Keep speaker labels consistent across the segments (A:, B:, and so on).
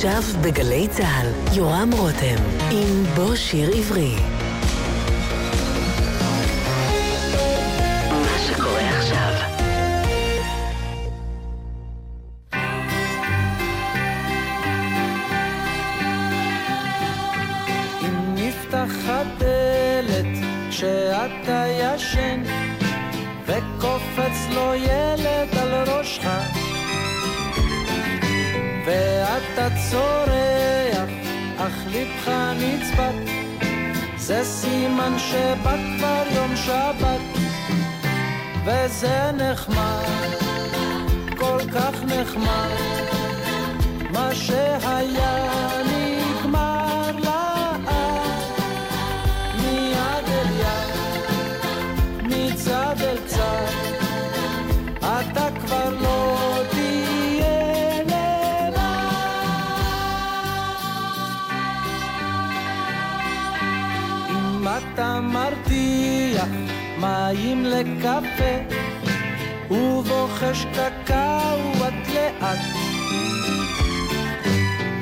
A: עכשיו בגלי צה"ל, יורם רותם, עם בוא שיר עברי.
B: כשאתה ישן וקופץ לו ילד צורח אך לבך נצפת. זה סימן שבא כבר יום שבת וזה נחמד, כל כך נחמד מה שהיה מים לקפה ובוחש קקאו את לאט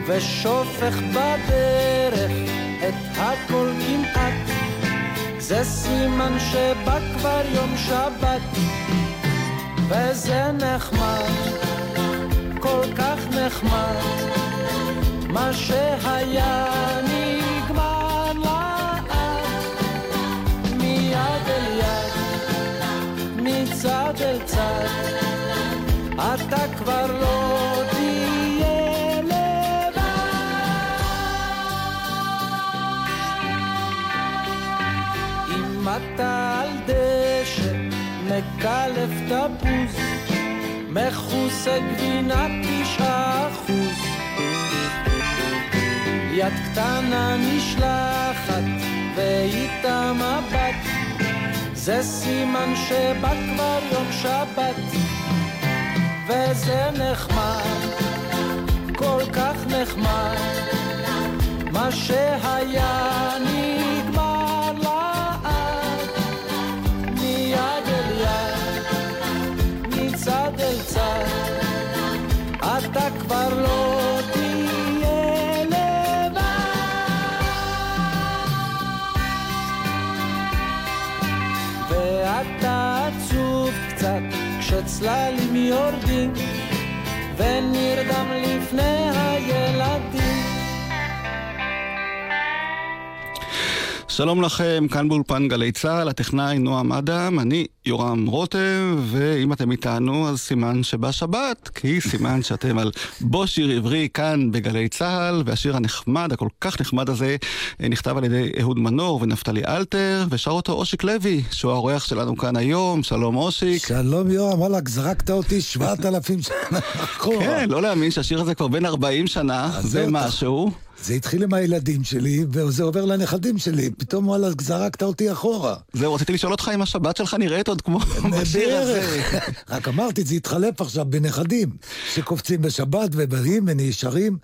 B: ושופך בדרך את הכל כמעט. זה סימן שבא כבר יום שבת וזה נחמד, כל כך נחמד מה שהיה מצד אל צד אתה כבר לא תהיה לבד. אם אתה על דשא מקלף תפוז מכוסה גבינה תשעה אחוז. יד קטנה נשלחת ואיתה מבט זה סימן שבא כבר יום שבת וזה נחמד, כל כך נחמד מה שהיה נגמר כשצללים יורדים ונרדם לפני הילדים
C: שלום לכם, כאן באולפן גלי צה"ל, הטכנאי נועם אדם, אני יורם רותם, ואם אתם איתנו אז סימן שבשבת, כי סימן שאתם על בוא שיר עברי כאן בגלי צה"ל, והשיר הנחמד, הכל כך נחמד הזה, נכתב על ידי אהוד מנור ונפתלי אלתר, ושר אותו אושיק לוי, שהוא האורח שלנו כאן היום, שלום אושיק.
D: שלום יורם, וואלכ, זרקת אותי שבעת אלפים שנה אחורה.
C: כן, לא להאמין שהשיר הזה כבר בן 40 שנה, זה משהו.
D: זה התחיל עם הילדים שלי, וזה עובר לנכדים שלי. פתאום וואלה, זרקת אותי אחורה.
C: זהו, רציתי לשאול אותך אם השבת שלך נראית עוד כמו בשיר הזה.
D: רק אמרתי, זה התחלף עכשיו בנכדים, שקופצים בשבת ובאים ונשארים,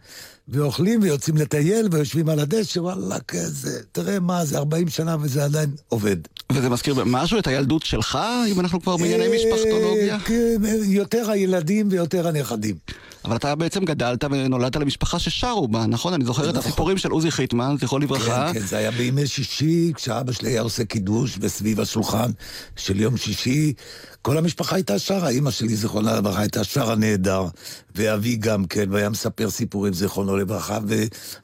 D: ואוכלים ויוצאים לטייל ויושבים על הדשא, וואלה, כזה. תראה מה זה, 40 שנה וזה עדיין עובד.
C: וזה מזכיר משהו את הילדות שלך, אם אנחנו כבר בענייני משפחתולוגיה?
D: אה, כן, יותר הילדים ויותר הנכדים.
C: אבל אתה בעצם גדלת ונולדת למשפחה ששרו בה, נכון? אני זוכר את
D: נכון.
C: הסיפורים של עוזי חיטמן, זכרו לברכה.
D: כן, כן, זה היה בימי שישי, כשאבא שלי היה עושה קידוש, וסביב השולחן של יום שישי, כל המשפחה הייתה שרה, אימא שלי, זיכרונה לברכה, הייתה שרה נהדר, ואבי גם כן, והיה מספר סיפורים, זיכרונו לברכה,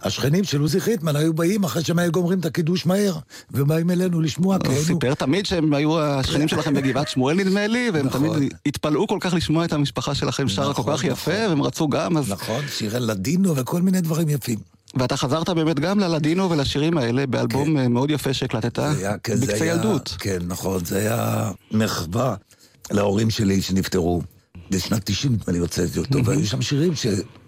D: והשכנים של עוזי חיטמן היו באים אחרי שהם היו גומרים את הקידוש מהר, ובאים אלינו לשמוע, כי
C: הוא
D: היינו...
C: סיפר תמיד שהם היו השכנים שלכם בגבעת שמואל נדמה לי, והם
D: נכון.
C: תמיד התפלאו כל כך לשמוע את המשפחה שלכם שרה כל
D: נכון,
C: כך יפה,
D: נכון.
C: והם רצו גם, אז...
D: נכון, שירי לדינו וכל מיני דברים יפים.
C: ואתה חזרת באמת גם ללדינו ולשירים האלה באלבום אה, מאוד יפה שהקלטת,
D: כן.
C: בקצה
D: היה-
C: ילדות.
D: כן, נכון, זה היה מחווה להורים שלי שנפטרו. בשנת 90, נדמה לי, הוצאתי אותו, והיו שם שירים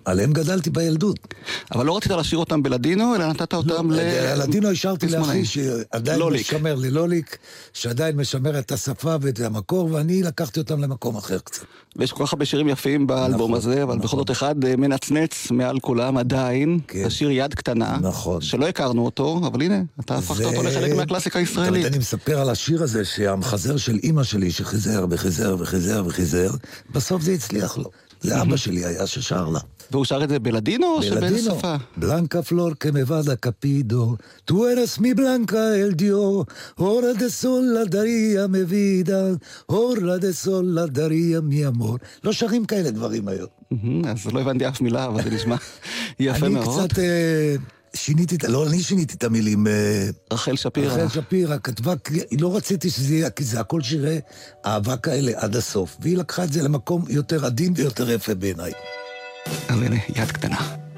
D: שעליהם גדלתי בילדות.
C: אבל לא רצית לשיר אותם בלדינו, אלא נתת אותם ל...
D: הלדינו השארתי. לאחי שעדיין
C: לוליק.
D: משמר, ללוליק, שעדיין משמר את השפה ואת המקור, ואני לקחתי אותם למקום אחר קצת.
C: ויש כל כך הרבה שירים יפים באלבום
D: נכון,
C: הזה, אבל
D: נכון.
C: בכל זאת אחד אה, מנצנץ מעל כולם עדיין,
D: כן.
C: השיר יד קטנה,
D: נכון.
C: שלא הכרנו אותו, אבל הנה, אתה הפכת אותו לחלק מהקלאסיקה הישראלית.
D: אני מספר על השיר הזה, שהמחזר של אימא שלי, שחיזר וחיזר וחיזר וחיזר, בסוף זה הצליח לו. זה אבא שלי היה ששר לה.
C: והוא שר את זה בלדינו או שבאיזה שפה?
D: בלנקה פלור כמבדה קפידו, tú eres mi blanca el dio, hora de sol la daría me vida, hora de sol la daría mi amor. לא שרים כאלה דברים היום.
C: אז לא הבנתי אף מילה, אבל זה נשמע יפה מאוד.
D: אני קצת... שיניתי, לא אני שיניתי את המילים. אה,
C: רחל שפירא.
D: רחל שפירא כתבה, לא רציתי שזה יהיה, כי זה הכל שירי אהבה כאלה עד הסוף. והיא לקחה את זה למקום יותר עדין ויותר יפה בעיניי.
C: אז הנה, יד קטנה.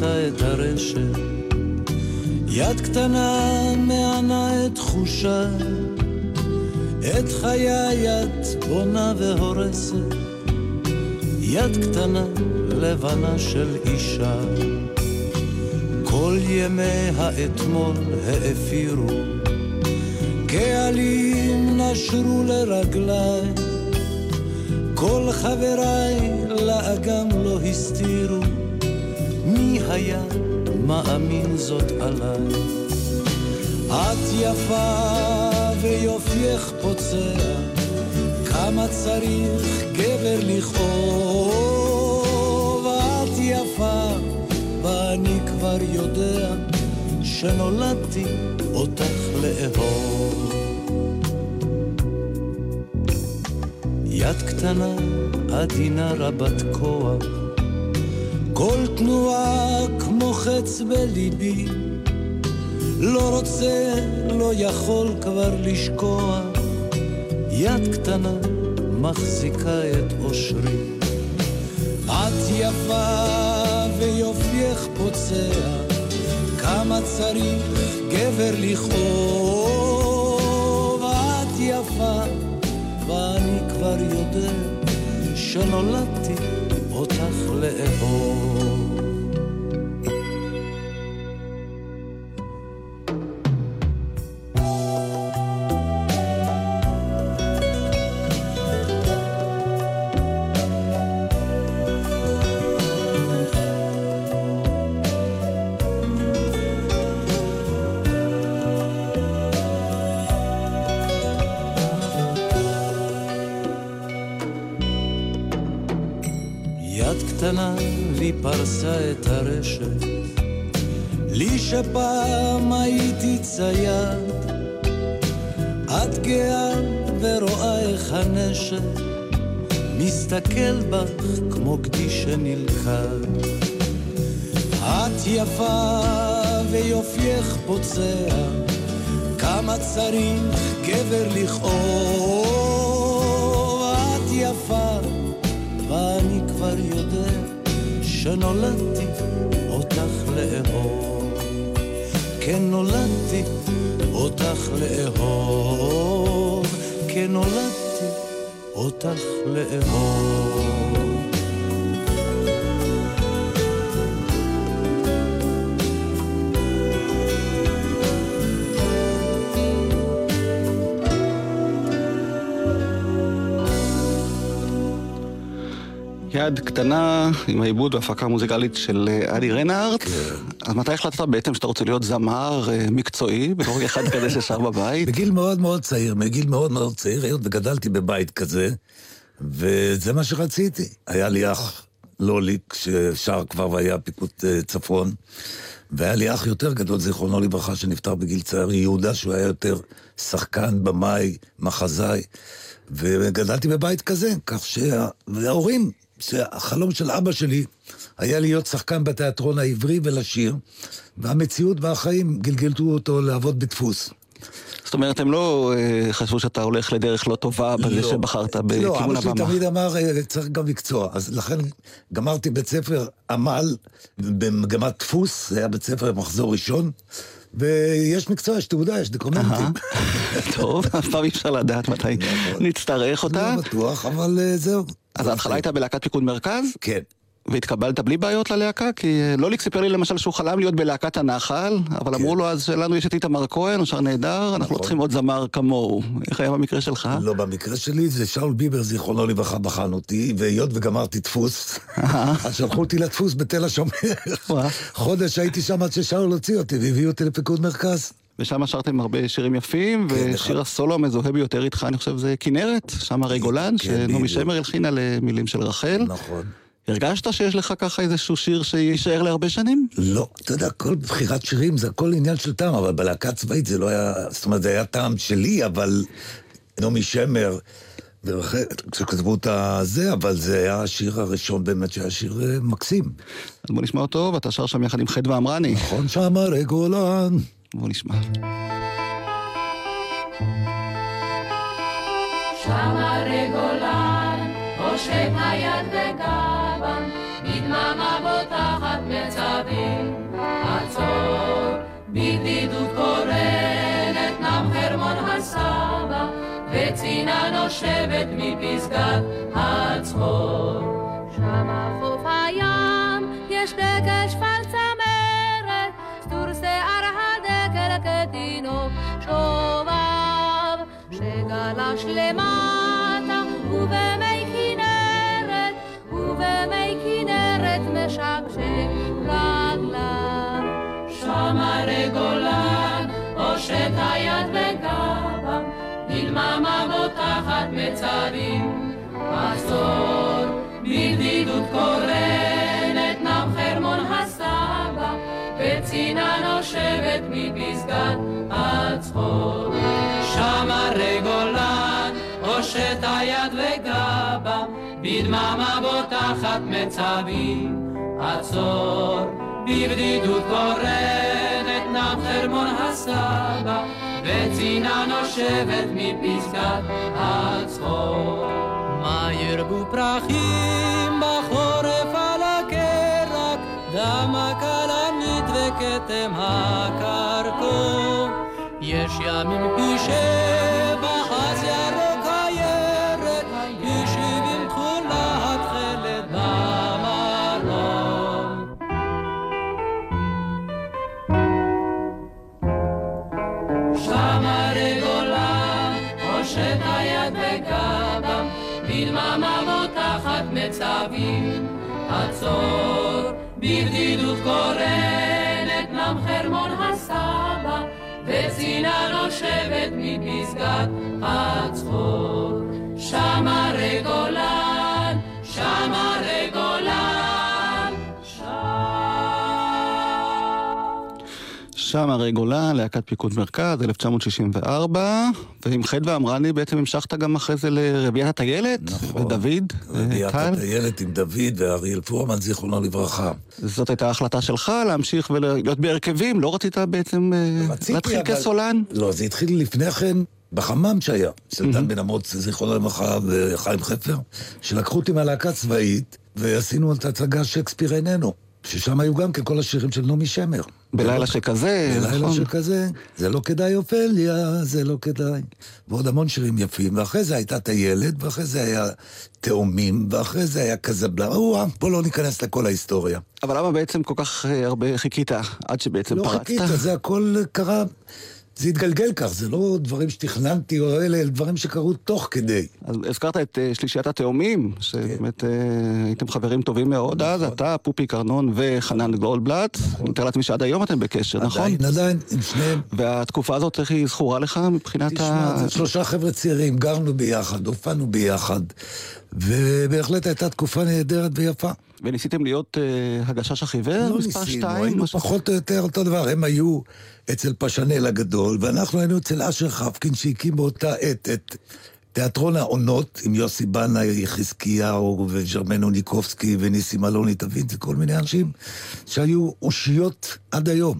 B: פרסה את הרשת, יד קטנה מענה את תחושה, את חיי את בונה והורסת, יד קטנה לבנה של אישה. כל ימי האתמול האפירו, קהלים נשרו לרגליי, כל חבריי לאגם לא הסתירו. היה מאמין זאת עליי? את יפה ויופייך פוצע, כמה צריך גבר לכאוב. את יפה ואני כבר יודע שנולדתי אותך לאהוב. יד קטנה, עדינה רבת כוח כל תנועה כמו חץ בליבי, לא רוצה, לא יכול כבר לשקוע, יד קטנה מחזיקה את אושרי. את יפה ויופייך פוצע, כמה צריך גבר לכאוב. את יפה, ואני כבר יודע שנולדתי אותך לאהוב. פוצע, כמה צריך גבר לכאוב. את יפה ואני כבר יודע שנולדתי אותך לאהוב. כן נולדתי אותך לאהוב. כן נולדתי אותך לאהוב.
C: יד קטנה עם העיבוד והפקה המוזיקלית של אה, אדי רנארט. כן. אז מתי החלטת בעצם שאתה רוצה להיות זמר אה, מקצועי, רק אחד כזה ששר בבית?
D: בגיל מאוד מאוד צעיר, מגיל מאוד מאוד צעיר, היות וגדלתי בבית כזה, וזה מה שרציתי. היה לי אח לוליק, ששר כבר והיה פיקוד אה, צפון, והיה לי אח יותר גדול, זיכרונו לברכה, שנפטר בגיל צעיר, יהודה, שהוא היה יותר שחקן, במאי, מחזאי. וגדלתי בבית כזה, כך שההורים שהחלום של אבא שלי היה להיות שחקן בתיאטרון העברי ולשיר, והמציאות והחיים גלגלתו אותו לעבוד בדפוס.
C: זאת אומרת, הם לא uh, חשבו שאתה הולך לדרך לא טובה בזה לא, שבחרת בכיוון הבמה.
D: לא, אבא שלי תמיד אמר, אה, צריך גם מקצוע. אז לכן גמרתי בית ספר עמל במגמת דפוס, זה היה בית ספר מחזור ראשון. ויש מקצוע, יש תעודה, יש דוקומנטים.
C: טוב, אף פעם אי אפשר לדעת מתי נכון. נצטרך אותה.
D: לא בטוח, אבל אה, זהו.
C: אז ההתחלה הייתה בלהקת פיקוד מרכז?
D: כן.
C: והתקבלת בלי בעיות ללהקה? כי אה, לוליק סיפר לי למשל שהוא חלם להיות בלהקת הנחל, אבל
D: כן.
C: אמרו לו אז שלנו יש את איתמר כהן, הוא שר נהדר, אנחנו לא
D: נכון.
C: צריכים עוד זמר כמוהו. איך היה במקרה שלך?
D: לא, במקרה שלי זה שאול ביבר, זיכרונו לברכה, בחן אותי, והיות וגמרתי דפוס, אז שלחו אותי לדפוס בתל השומר. חודש הייתי שם עד ששאול הוציא אותי, והביאו אותי לפיקוד מרכז.
C: ושם שרתם הרבה שירים יפים,
D: כן,
C: ושיר
D: אחד.
C: הסולו המזוהה ביותר איתך, אני חושב, זה כנרת, שם הרי גולן,
D: כן,
C: שנעמי. שמר הלחינה למילים של רחל.
D: נכון.
C: הרגשת שיש לך ככה איזשהו שיר שיישאר להרבה שנים?
D: לא, אתה יודע, כל בחירת שירים זה הכל עניין של טעם, אבל בלהקה צבאית זה לא היה, זאת אומרת, זה היה טעם שלי, אבל נעמי שמר, ורחל, כשכתבו את הזה, אבל זה היה השיר הראשון באמת שהיה שיר אה, מקסים.
C: אז בוא נשמע אותו, ואתה שר שם יחד עם חדווה אמרני.
D: נכון שם הרי גולן.
C: בוא נשמע.
E: שם הרי גולן, הושט היד וגבם, בדממה בוטחת מצבים, עצור, בבדידות קורנת, נם חרמון הסבא, וצינה נושבת מפסגת הצחור. שם חוף הים, יש דגל שפל שגלש למטה, ובמי כנרת, ובמי כנרת משקשק רגליו. שם הרי גולן, הושט היד בגבם, בדממה בוטחת מצרים, עצור, בבדידות קורנת, נם חרמון הסבא, וצינה נושבת מפסגת הצחור. הרי גולן, הושט היד וגבה, בדממה בוטחת מצבים, עצור, בבדידות קורנת, נם חרמון הסבא, וצינה נושבת מפסגת הצחור. מה ירבו פרחים בחורף על הקרק, דמה כלנית וכתם הקרקור. יש ימים פי שבע, אז ירוק הירק, פי שבעים תכולה התכלת במרום. שם הרי גולן, הושט היד בגבם, בדממה בוטחת מצבים, עצור, מפסגת הצחור. שם הרי גולן, שם הרי גולן, שם.
C: שם הרי גולן, להקת פיקוד מרכז, 1964, ועם חדווה אמרני בעצם המשכת גם אחרי זה לרביית הטיילת,
D: נכון.
C: ודוד,
D: רביעת
C: טל.
D: הטיילת עם דוד ואריאל פורמן, זיכרונו לברכה.
C: זאת הייתה ההחלטה שלך להמשיך ולהיות בהרכבים, לא רצית בעצם אה,
D: רציתי,
C: להתחיל
D: אבל-
C: כסולן?
D: לא, זה התחיל לפני כן בחמם שהיה, של דן בן אמוץ, זיכרונו לברכה, וחיים חפר, שלקחו אותי מהלהקה הצבאית, ועשינו את הצגה שייקספיר איננו, ששם היו גם כן כל השירים של נעמי שמר.
C: בלילה שכזה,
D: בלילה
C: נכון.
D: שכזה, זה לא כדאי אופליה, זה לא כדאי. ועוד המון שירים יפים, ואחרי זה הייתה טיילת, ואחרי זה היה תאומים, ואחרי זה היה קזבלה. או, פה לא ניכנס לכל ההיסטוריה.
C: אבל למה בעצם כל כך אה, הרבה חיכית עד שבעצם
D: לא
C: פרצת?
D: חיכית, זה הכל קרה, זה התגלגל כך, זה לא דברים שתכננתי או אלה, אלה דברים שקרו תוך כדי.
C: אז הזכרת את אה, שלישיית התאומים, שבאמת אה, הייתם חברים טובים מאוד אז, אתה, פופי קרנון וחנן גולדבלט. אני מתאר לעצמי שעד היום אתם בקשר, נכון?
D: עדיין, עדיין, עם שניהם.
C: והתקופה הזאת, איך היא זכורה לך מבחינת
D: תשמע,
C: ה...
D: זה שלושה חבר'ה צעירים, גרנו ביחד, הופענו ביחד, ובהחלט הייתה תקופה נהדרת ויפה.
C: וניסיתם להיות אה, הגשש החיוור?
D: לא
C: מספר
D: ניסינו,
C: שתיים?
D: היינו
C: משהו-
D: פחות או יותר אותו דבר. הם היו אצל פשנל הגדול, ואנחנו היינו אצל אשר חפקין, שהקים באותה עת את תיאטרון העונות, עם יוסי בנאי, חזקיהו, וג'רמנו ניקובסקי, וניסים אלוני, תבין, זה כל מיני אנשים שהיו אושיות עד היום.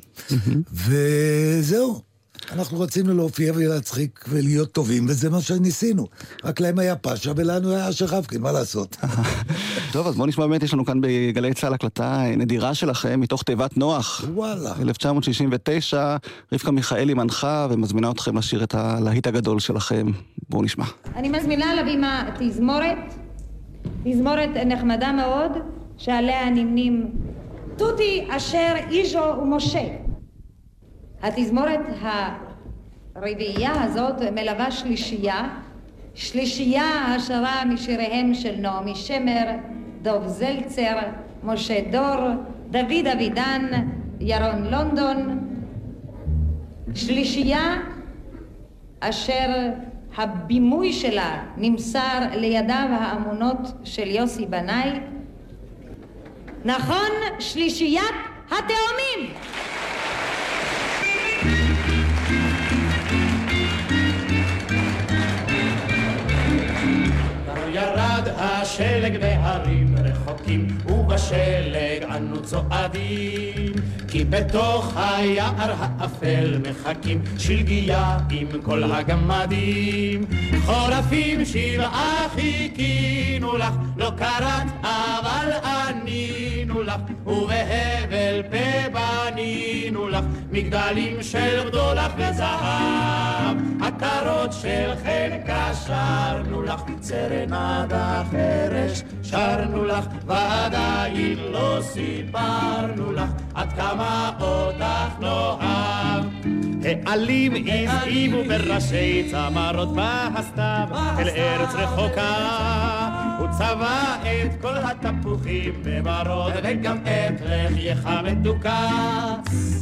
D: וזהו. אנחנו רצינו להופיע ולהצחיק ולהיות טובים, וזה מה שניסינו. רק להם היה פאשה ולנו היה אשר חפקין, מה לעשות?
C: טוב, אז בואו נשמע באמת, יש לנו כאן בגלי צה"ל הקלטה נדירה שלכם מתוך תיבת נוח.
D: וואלה.
C: 1969, רבקה מיכאלי מנחה ומזמינה אתכם לשיר את הלהיט הגדול שלכם. בואו נשמע.
F: אני מזמינה לבימה תזמורת, תזמורת נחמדה מאוד, שעליה נמנים תותי אשר איז'ו ומשה. התזמורת הרביעייה הזאת מלווה שלישייה, שלישייה השרה משיריהם של נעמי שמר, דוב זלצר, משה דור, דוד אבידן, ירון לונדון, שלישייה אשר הבימוי שלה נמסר לידיו האמונות של יוסי בנאי. נכון, שלישיית התאומים!
G: השלג בהרים רחוקים, ובשלג אנו צועדים. כי בתוך היער האפל מחכים שלגיה עם כל הגמדים. חורפים שבעה חיכינו לך, לא קראת אבל ענינו לך, פה בנינו לך, מגדלים של בדולח וזהב, עטרות של חן קשרנו לך, סרנדה חרש שרנו לך, ועדיין לא סיפרנו לך עד כמה אותך נאהב. העלים הבהימו בראשי צמרות בהסתיו אל ארץ רחוקה צבע את כל התפוחים בברוד וגם את לחייך מתוקה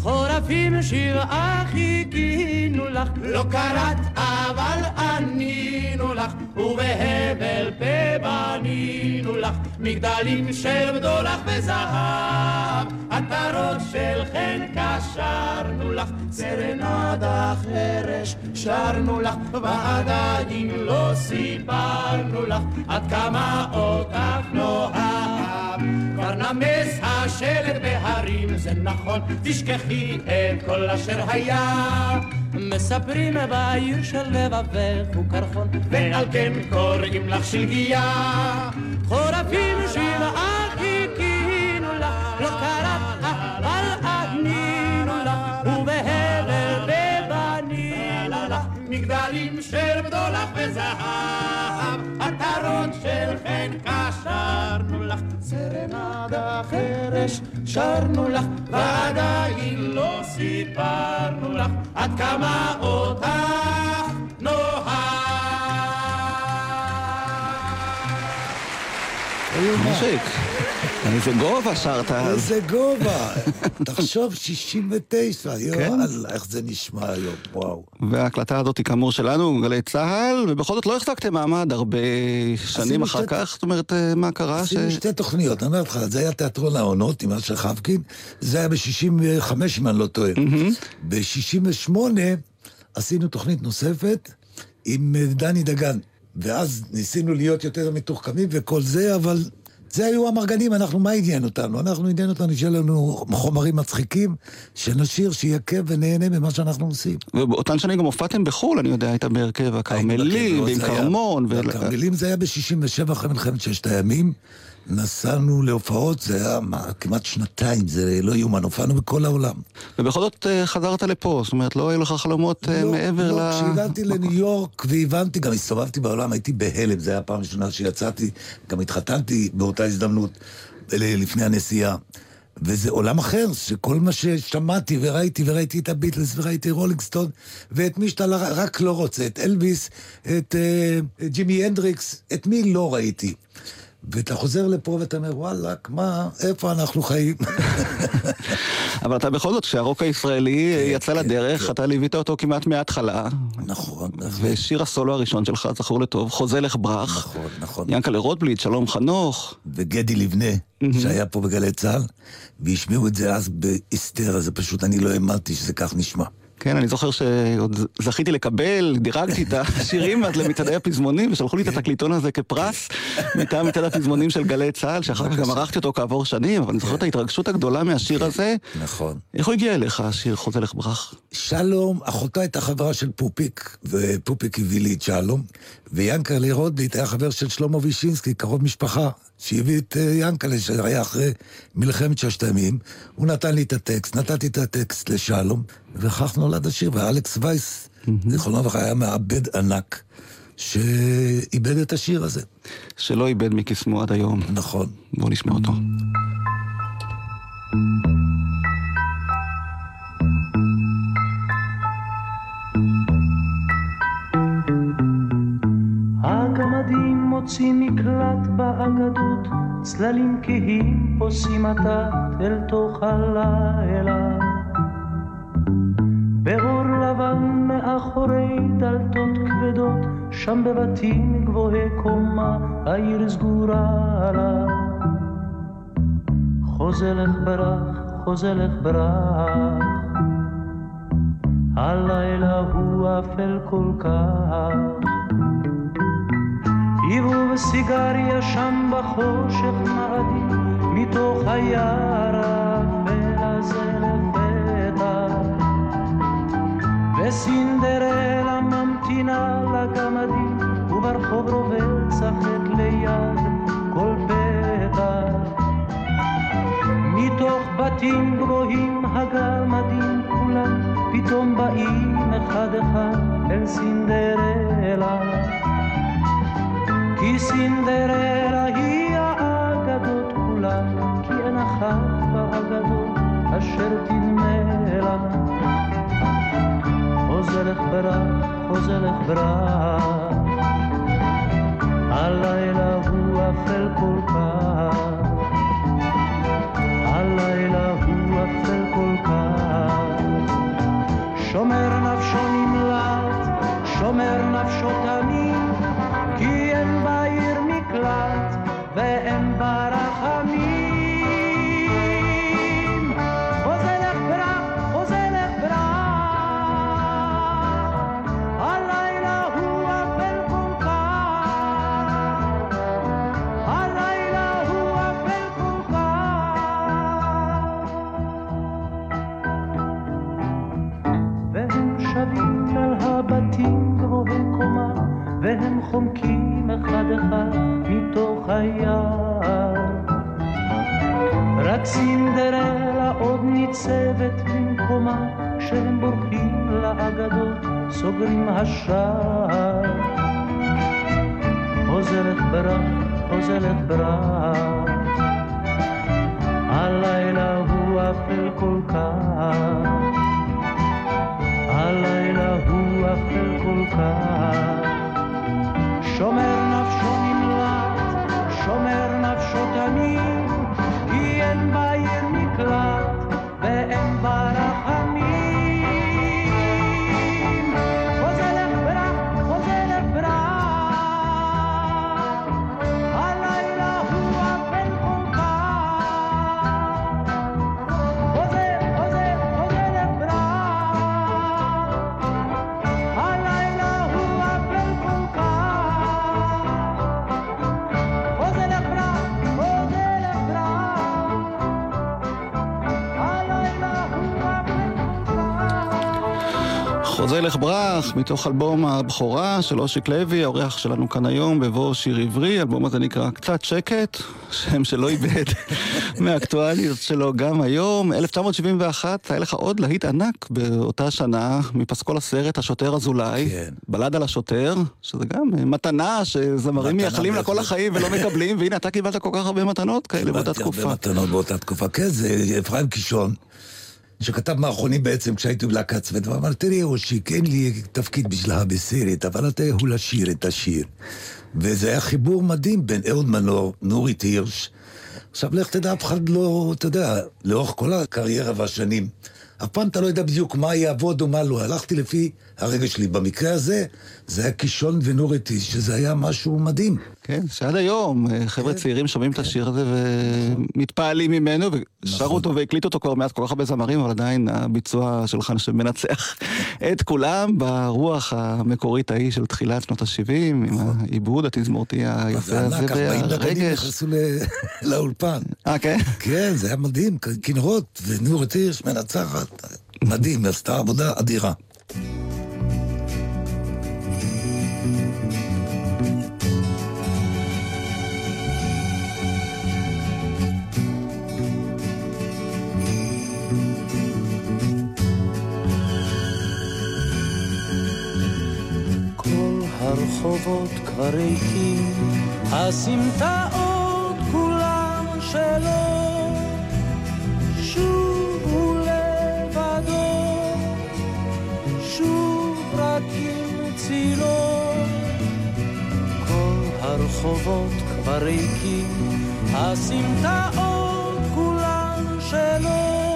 G: חורפים שבעה חיכינו לך לא קראת אבל ענינו לך ובהבל פה בנינו לך מגדלים של בדולח וזהב. עטרות של חן קשרנו לך סרנדה חרש שרנו לך ועדיין לא סיפרנו לך עד כמה אותך נאהב. כבר נמס השלג בהרים זה נכון תשכחי את כל אשר היה. מספרים בעיר של לבבך הוא קרחון ועל כן קוראים לך שלגיה. חורפים שבעה חיכינו לך לא קראת אבל ענינו לך ובהבל בבנינו לך מגדלים של בדולח וזהב קשרנו לך סרנדה חרש שרנו לך ועדיין לא סיפרנו לך עד כמה אותך
C: משיק. איזה גובה שרת אז.
D: איזה גובה. תחשוב, 69,
C: כן.
D: יואל, איך זה נשמע היום, וואו.
C: וההקלטה הזאת היא כאמור שלנו, גלי צה"ל, ובכל זאת לא החזקתם מעמד הרבה שנים אחר כך, זאת אומרת, אה, מה קרה?
D: עשינו שתי תוכניות, אני אומר לך, זה היה תיאטרון העונות עם אשר חבקין, זה היה ב-65 אם אני לא טועה. ב-68 עשינו תוכנית נוספת עם אה, דני דגן, ואז ניסינו להיות יותר מתוחכמים וכל זה, אבל זה היו המרגנים, אנחנו, מה עניין אותנו? אנחנו עניין אותנו שיהיה לנו חומרים מצחיקים, שנשיר, שיהיה ונהנה ממה שאנחנו עושים.
C: ובאותן שנים גם הופעתם בחו"ל, אני יודע, היית בהרכב הכרמלים, ועם
D: זה היה-
C: כרמון. ו-
D: הכרמלים זה היה ב-67 אחרי מלחמת ששת הימים. נסענו להופעות, זה היה מה, כמעט שנתיים, זה לא יאומן, הופענו בכל העולם.
C: ובכל זאת אה, חזרת לפה, זאת אומרת, לא היו לך חלומות אה,
D: לא,
C: מעבר
D: לא,
C: ל...
D: כשהגעתי לניו יורק והבנתי, גם הסתובבתי בעולם, הייתי בהלם, זו הייתה הפעם הראשונה שיצאתי, גם התחתנתי באותה הזדמנות, לפני הנסיעה. וזה עולם אחר, שכל מה ששמעתי וראיתי, וראיתי את הביטלס, וראיתי רולינג סטונס, ואת מי שאתה רק לא רוצה, את אלביס, את אה, את ג'ימי הנדריקס, את מי לא ראיתי. ואתה חוזר לפה ואתה אומר, וואלאק, מה, איפה אנחנו חיים?
C: אבל אתה בכל זאת, כשהרוק הישראלי
D: כן,
C: יצא לדרך, אתה ליווית אותו כמעט מההתחלה,
D: נכון,
C: ושיר הסולו הראשון שלך, זכור לטוב, חוזה לך ברח.
D: נכון, נכון.
C: ינקלה רוטבליט, שלום חנוך.
D: וגדי לבנה, שהיה פה בגלי צה"ל, והשמיעו את זה אז בהיסטריה, זה פשוט, אני לא האמנתי שזה כך נשמע.
C: כן, אני זוכר שעוד זכיתי לקבל, דירגתי את השירים אז למצעדי הפזמונים, ושלחו לי את התקליטון הזה כפרס מטעם מצעד הפזמונים של גלי צה"ל, שאחר כך גם ערכתי אותו כעבור שנים, אבל אני זוכר את ההתרגשות הגדולה מהשיר הזה.
D: נכון.
C: איך הוא הגיע אליך, השיר חוזה לך ברח?
D: שלום, אחותה הייתה חברה של פופיק, ופופיק הביא לי את שלום, ויאנקל'ה רוטבליט היה חבר של שלמה וישינסקי, קרוב משפחה, שהביא את אה, יאנקל'ה, שהיה אחרי מלחמת ששת הימים. הוא נתן לי את הטקסט, נתתי את הטקסט לשלום, וכך נולד השיר, ואלכס וייס, זיכרונו לברכה, היה מעבד ענק. שאיבד את השיר הזה.
C: שלא איבד מקסמו עד היום.
D: נכון.
C: בואו נשמע אותו.
B: הגמדים מוצאים מקלט באגדות, צללים כהים פוסעים עתת אל תוך הלילה. באור לבן מאחורי דלתות כבדות, שם בבתים גבוהי קומה, העיר סגורה לה. חוזה לך ברח, חוזה לך ברח, הלילה הוא אפל כל כך. עיבוב סיגריה שם בחושך מאדים, מתוך היער האפל הזה לפתע. וסינדרלה ממתינה לגמדים, וברחוב רובץ החטא ליד כל פתח. מתוך בתים גבוהים הגמדים כולם, פתאום באים אחד אחד אל סינדרלה. כי סינדרלה היא האגדות כולן, כי אין אחת באגדות אשר תדמה לה. חוזלך ברח, חוזלך ברח, הלילה הוא אפל כל כך, חומקים אחד אחד מתוך היער. רק סינדרלה עוד ניצבת במקומה, כשהם בורחים לאגדות, סוגרים השער. חוזלך ברח, חוזלך ברח, הלילה הוא אפל כל כך. הלילה הוא אפל כל כך. שומר נפשו נמלט, שומר נפשו תמיד, כך.
C: חוזה לך ברח, מתוך אלבום הבכורה של אושיק לוי, האורח שלנו כאן היום בבוא שיר עברי, האלבום הזה נקרא קצת שקט, שם שלא איבד מהאקטואליות שלו גם היום. 1971, היה לך עוד להיט ענק באותה שנה, מפסקול הסרט השוטר אזולאי,
D: כן.
C: בלד על השוטר, שזה גם אה, מתנה שזמרים
D: מתנה
C: מייחלים לה כל. החיים ולא מקבלים, והנה אתה קיבלת כל כך הרבה מתנות כאלה באותה
D: קיבלתי הרבה
C: תקופה.
D: מתנות באותה תקופה. כן, זה אפרים קישון, שכתב מערכונים בעצם כשהייתי בלהקת צוות, ואמר, תראי, אושיק, אין לי תפקיד בשבילך בסרט, אבל אתה יכול לשיר את השיר. וזה היה חיבור מדהים בין אהוד מנור, נורית הירש. עכשיו, לך תדע, אף אחד לא, אתה יודע, לאורך כל הקריירה והשנים, אף פעם אתה לא יודע בדיוק מה יעבוד ומה לא. הלכתי לפי הרגש שלי. במקרה הזה, זה היה קישון ונורית הירש, שזה היה משהו מדהים.
C: כן, שעד היום אה, חבר'ה
D: כן,
C: צעירים שומעים את השיר הזה ומתפעלים ממנו, ושרו
D: נכון.
C: אותו והקליטו אותו כבר מאז כל כך הרבה זמרים, אבל עדיין הביצוע שלך שמנצח את כולם ברוח המקורית ההיא של תחילת שנות ה-70, עם העיבוד התזמורתי היפה
D: זה
C: הזה
D: ענק, 40 נגנים
C: והרגש.
D: לאולפן.
C: אה, כן?
D: כן, זה היה מדהים, כנרות, ונורית הירש מנצחת. מדהים, עשתה עבודה אדירה.
B: הרחובות כבר ריקים, הסמטאות כולם שלו. שוב הוא לבדו, שוב רק עם צילו. כל הרחובות כבר ריקים, הסמטאות כולן שלו.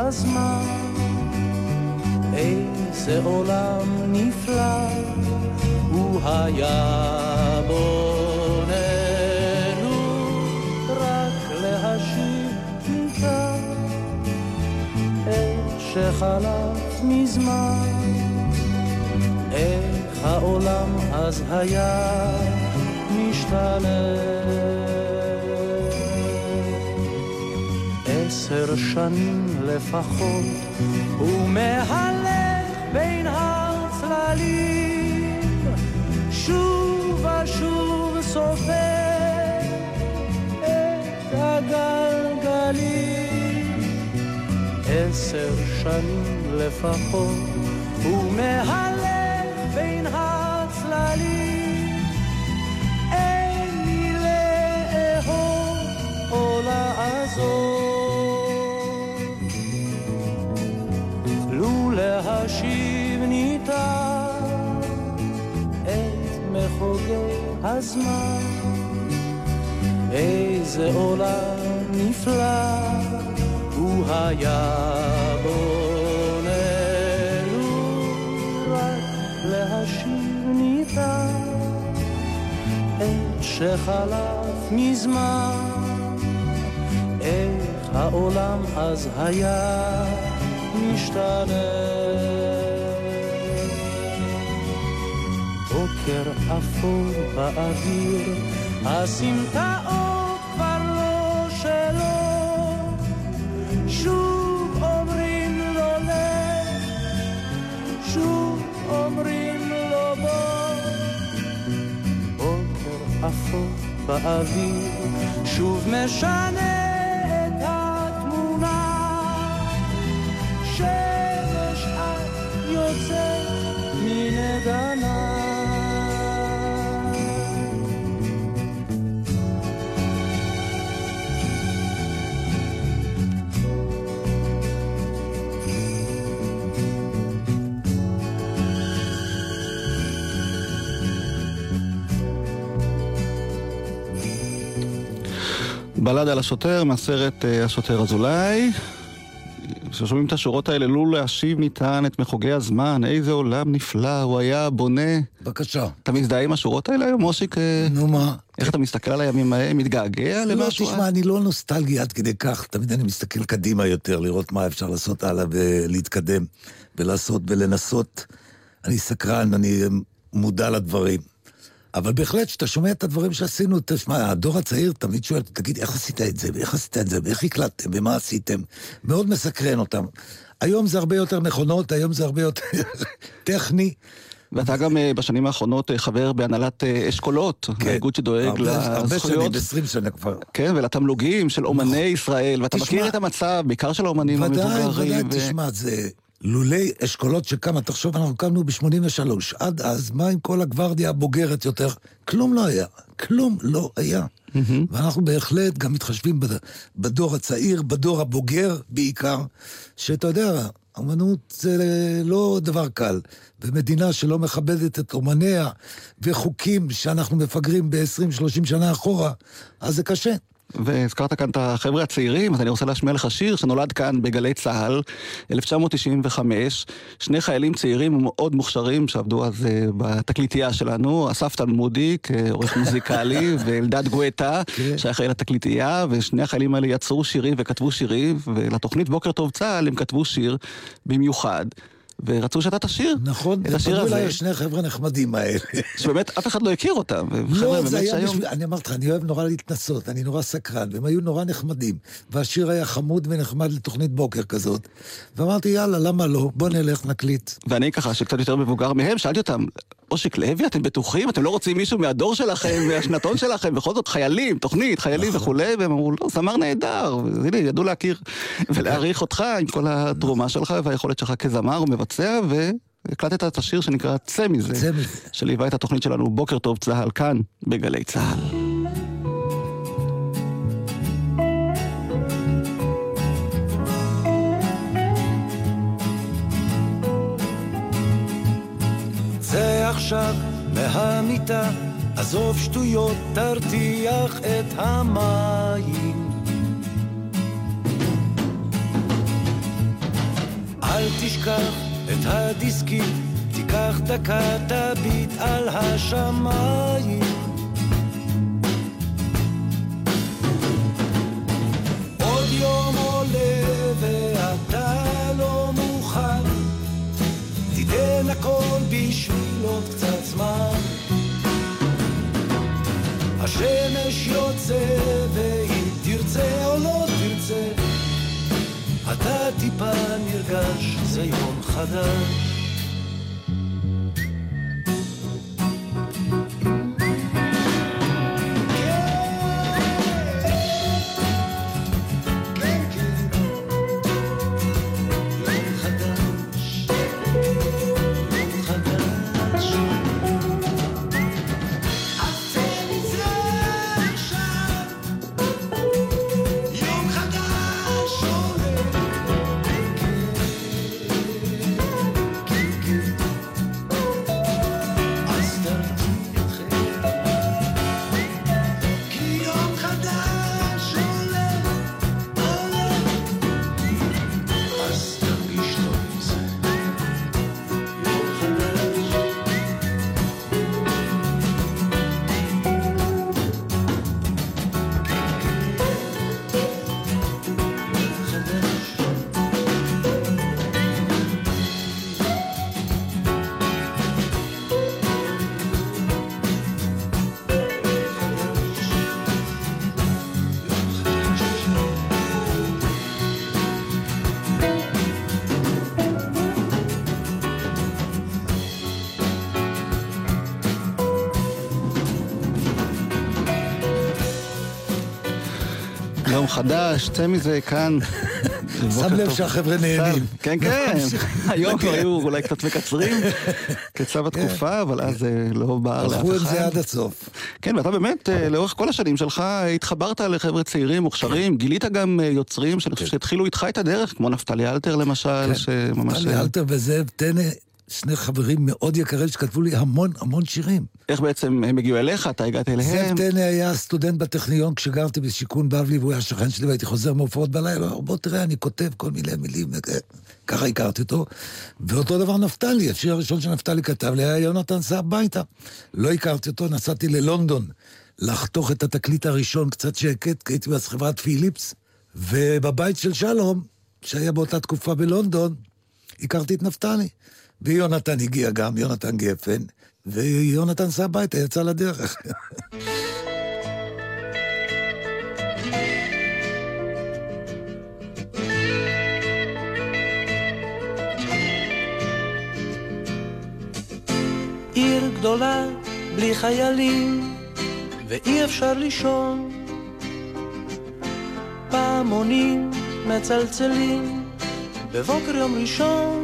B: מחוגי הזמן, איזה עולם נפלא הוא היה בוננו, רק להשיב את שחלף מזמן, איך העולם אז היה משתנה. עשר שנים לפחות, הוא מהלך בין הצללים, שוב ושוב סופר את הגלגלים. עשר שנים לפחות, הוא מהלך להשיב ניתן את מחוגי הזמן. איזה עולם נפלא הוא היה בוננו, רק להשיב ניתן את שחלף מזמן. איך העולם אז היה משתנה. בוקר אפור באוויר, הסמטאות כבר לא שלו. שוב אומרים לו לך, שוב אומרים לו בוא. בוקר אפור באוויר, שוב משנה
C: בלד על השוטר מהסרט אה, השוטר אזולאי. כששומעים את השורות האלה, לו להשיב ניתן את מחוגי הזמן, איזה עולם נפלא, הוא היה בונה.
D: בבקשה.
C: אתה מזדהה עם השורות האלה היום, מושיק? אה,
D: נו מה?
C: איך אתה מסתכל על הימים ההם? מתגעגע
D: לא,
C: למשהו?
D: תשמע, אני לא נוסטלגי עד כדי כך, תמיד אני מסתכל קדימה יותר, לראות מה אפשר לעשות הלאה ולהתקדם, ולעשות ולנסות. אני סקרן, אני מודע לדברים. אבל בהחלט, כשאתה שומע את הדברים שעשינו, תשמע, הדור הצעיר תמיד שואל, תגיד, איך עשית את זה, ואיך עשית את זה, ואיך הקלטתם, ומה עשיתם? מאוד מסקרן אותם. היום זה הרבה יותר מכונות, היום זה הרבה יותר טכני.
C: ואתה גם אה, בשנים האחרונות אה, חבר בהנהלת אה, אשכולות, האיגוד שדואג
D: הרבה- הרבה שנים,
C: לזכויות.
D: 20 שנה כבר.
C: כן, ולתמלוגים של אומני ישראל, ואתה
D: תשמע-
C: מכיר את המצב, בעיקר של האומנים
D: ודאי,
C: המבוגרים.
D: ודאי,
C: ו-
D: תשמע, זה לולי אשכולות שקמה, תחשוב, אנחנו קמנו ב-83. עד אז, מה עם כל הגוורדיה הבוגרת יותר? כלום לא היה. כלום לא היה. ואנחנו בהחלט גם מתחשבים בד- בדור הצעיר, בדור הבוגר בעיקר, שאתה יודע, אמנות זה לא דבר קל. במדינה שלא מכבדת את אומניה, וחוקים שאנחנו מפגרים ב-20-30 שנה אחורה, אז זה קשה.
C: והזכרת כאן את החבר'ה הצעירים, אז אני רוצה להשמיע לך שיר שנולד כאן בגלי צה"ל, 1995. שני חיילים צעירים ומאוד מוכשרים שעבדו אז אה, בתקליטייה שלנו, אסף תלמודי כעורך מוזיקלי, ואלדד גואטה, שהיה אחראי לתקליטייה, ושני החיילים האלה יצרו שירים וכתבו שירים, ולתוכנית בוקר טוב צה"ל הם כתבו שיר במיוחד. ורצו שאתה תשיר.
D: נכון,
C: את השיר הזה,
D: אליי שני חבר'ה נחמדים האלה.
C: שבאמת אף אחד לא הכיר אותם.
D: לא, זה היה
C: שהיום-
D: בשביל, אני אמרתי לך, אני אוהב נורא להתנסות, אני נורא סקרן, והם היו נורא נחמדים. והשיר היה חמוד ונחמד לתוכנית בוקר כזאת. ואמרתי, יאללה, למה לא? בוא נלך, נקליט.
C: ואני ככה, שקצת יותר מבוגר מהם, שאלתי אותם, אושיק לוי, אתם בטוחים? אתם לא רוצים מישהו מהדור שלכם, מהשנתון שלכם? בכל זאת חיילים, תוכנית, חיילים וכולי, והם אמרו, לא, זמר נהדר. הנה, ידעו להכיר ולהעריך אותך עם כל התרומה שלך והיכולת שלך כזמר ומבצע, והקלטת את השיר שנקרא צא מזה,
D: צא מזה.
C: שליווה את התוכנית שלנו בוקר טוב צה"ל כאן, בגלי צה"ל.
H: עכשיו מהמיטה, עזוב שטויות, תרתיח את המים. אל תשכח את הדיסקים, תיקח דקה, תביט על השמיים. עוד יום עולה ואתה לא מוכן תיתן הכל בשביל עוד קצת זמן. השמש יוצא, ואם תרצה או לא תרצה, אתה טיפה נרגש, זה יום חדש. חדש, צא מזה
C: כאן.
D: שם לב. שהחבר'ה נהנים.
C: כן, כן. היום כבר היו אולי קצת מקצרים, כצו התקופה, אבל אז זה לא בער לאף אחד.
D: הלכו עם זה עד הסוף.
C: כן, ואתה באמת, אה, לאורך כל השנים שלך, התחברת לחבר'ה צעירים, מוכשרים, גילית גם אה, יוצרים חושב שהתחילו איתך את הדרך, כמו נפתלי אלתר למשל, שממש...
D: טלי
C: אה,
D: אלתר וזאב טנא, שני חברים מאוד יקרים שכתבו לי המון המון שירים.
C: איך בעצם הם הגיעו אליך, אתה הגעת
D: זאב
C: אליהם?
D: טנא היה סטודנט בטכניון כשגרתי בשיכון בבלי, והוא היה שכן שלי והייתי חוזר מהופעות בלילה, הוא אומר, בוא תראה, אני כותב כל מיני מילים, ככה הכרתי אותו. ואותו דבר נפתלי, השיר הראשון שנפתלי כתב לי היה יונתן סע הביתה. לא הכרתי אותו, נסעתי ללונדון לחתוך את התקליט הראשון, קצת שקט, כי הייתי אז חברת פיליפס, ובבית של שלום, שהיה באותה תקופה בלונדון, הכרתי את נפתלי. ויונתן הגיע גם, יונתן גפן, ויונתן סע הביתה, יצא לדרך.
B: עיר גדולה בלי חיילים ואי אפשר לישון פעמונים מצלצלים בבוקר יום ראשון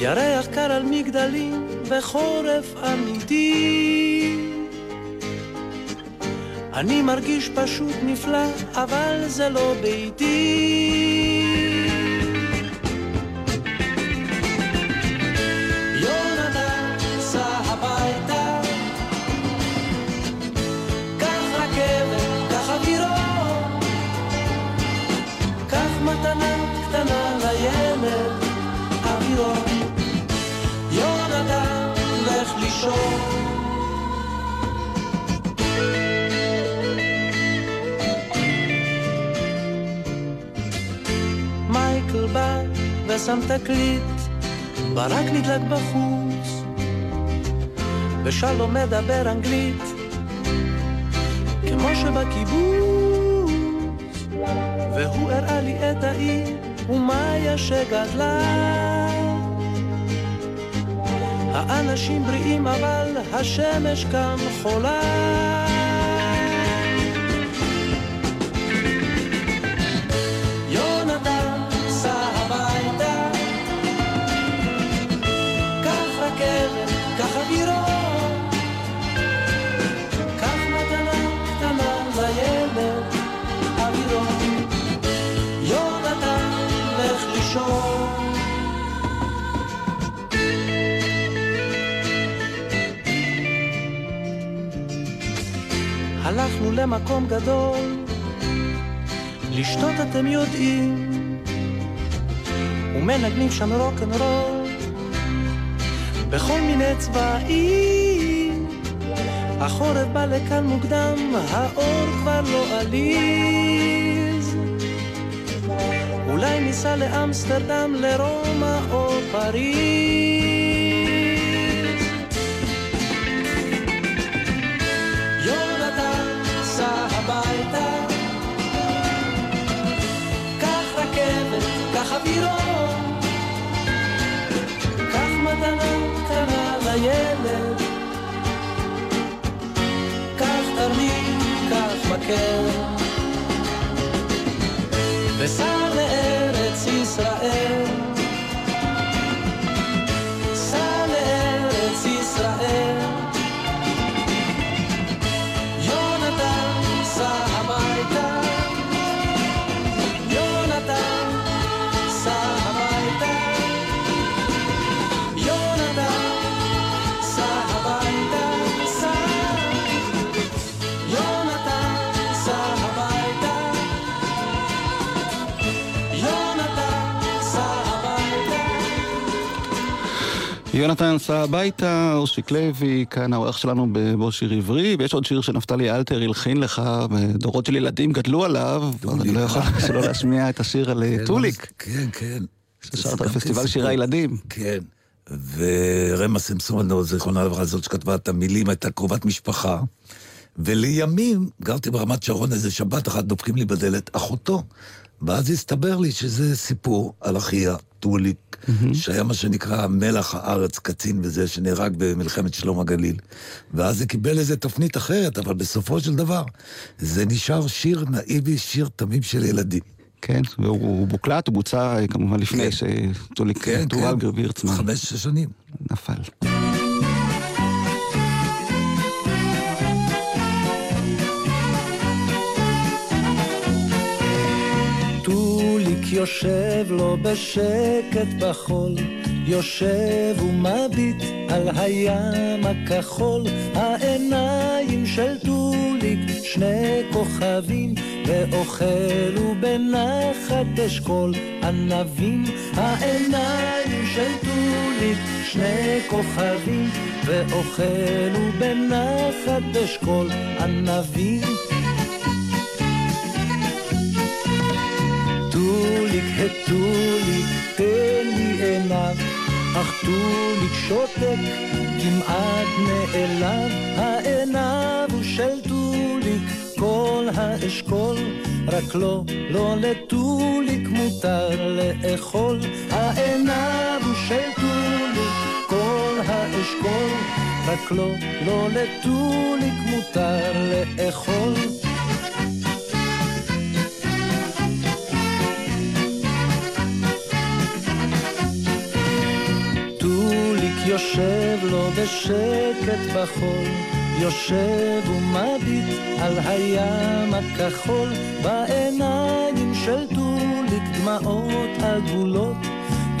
B: ירח קר על מגדלים וחורף אמיתי. אני מרגיש פשוט נפלא אבל זה לא ביתי ושם שם תקליט, ברק נדלק בחוץ, ושלום מדבר אנגלית, כמו שבקיבוץ, והוא הראה לי את העיר, ומאיה שגדלה. האנשים בריאים אבל השמש כאן חולה. הלכנו למקום גדול, לשתות אתם יודעים, ומנגנים שם רוקנרול, בכל מיני צבעים. החורף בא לכאן מוקדם, האור כבר לא עליז. אולי ניסע לאמסטרדם, לרומא או פריז. מתנה קטנה לילד, קח תרמיל, קח מקל, וסע יונתן סע הביתה,
C: אורשיק לוי, כאן העורך שלנו בבוא שיר עברי, ויש עוד שיר שנפתלי אלתר הלחין לך, ודורות של ילדים גדלו עליו, אז אני לא יכול שלא להשמיע את השיר על אה, טוליק,
D: כן, כן.
C: ששרת בפסטיבל
D: כן
C: שירי. הילדים.
D: כן. ורמה סמסון, זיכרונה לברכה, זאת שכתבה את המילים, הייתה קרובת משפחה. ולימים, גרתי ברמת שרון איזה שבת אחת, דופקים לי בדלת, אחותו. ואז הסתבר לי שזה סיפור על אחיה, טוליק, שהיה מה שנקרא מלח הארץ, קצין וזה, שנהרג במלחמת שלום הגליל. ואז זה קיבל איזה תפנית אחרת, אבל בסופו של דבר, זה נשאר שיר נאיבי, שיר תמים של ילדים.
C: כן, והוא בוקלט, הוא בוצע אה, כמובן לפני
D: כן.
C: שטוליק
D: כן,
C: טורגר
D: כן.
C: וירצמן
D: חמש שש שנים.
C: נפל.
B: יושב לו בשקט בחול, יושב ומביט על הים הכחול, העיניים של טוליק שני כוכבים, ואוכלו בנחת אשכול ענבים, העיניים של טוליק שני כוכבים, ואוכלו בנחת אשכול ענבים. טוליק, הטוליק, תן לי עיניו, אך טוליק שותק, כמעט נעלב, העיניו הוא של טוליק, כל האשכול, רק לא, לא לטוליק מותר לאכול, העיניו הוא של טוליק, כל האשכול, רק לא, לא לטוליק מותר לאכול. יושב לו בשקט בחול, יושב ומביט על הים הכחול, בעיניים של טוליק דמעות עגולות.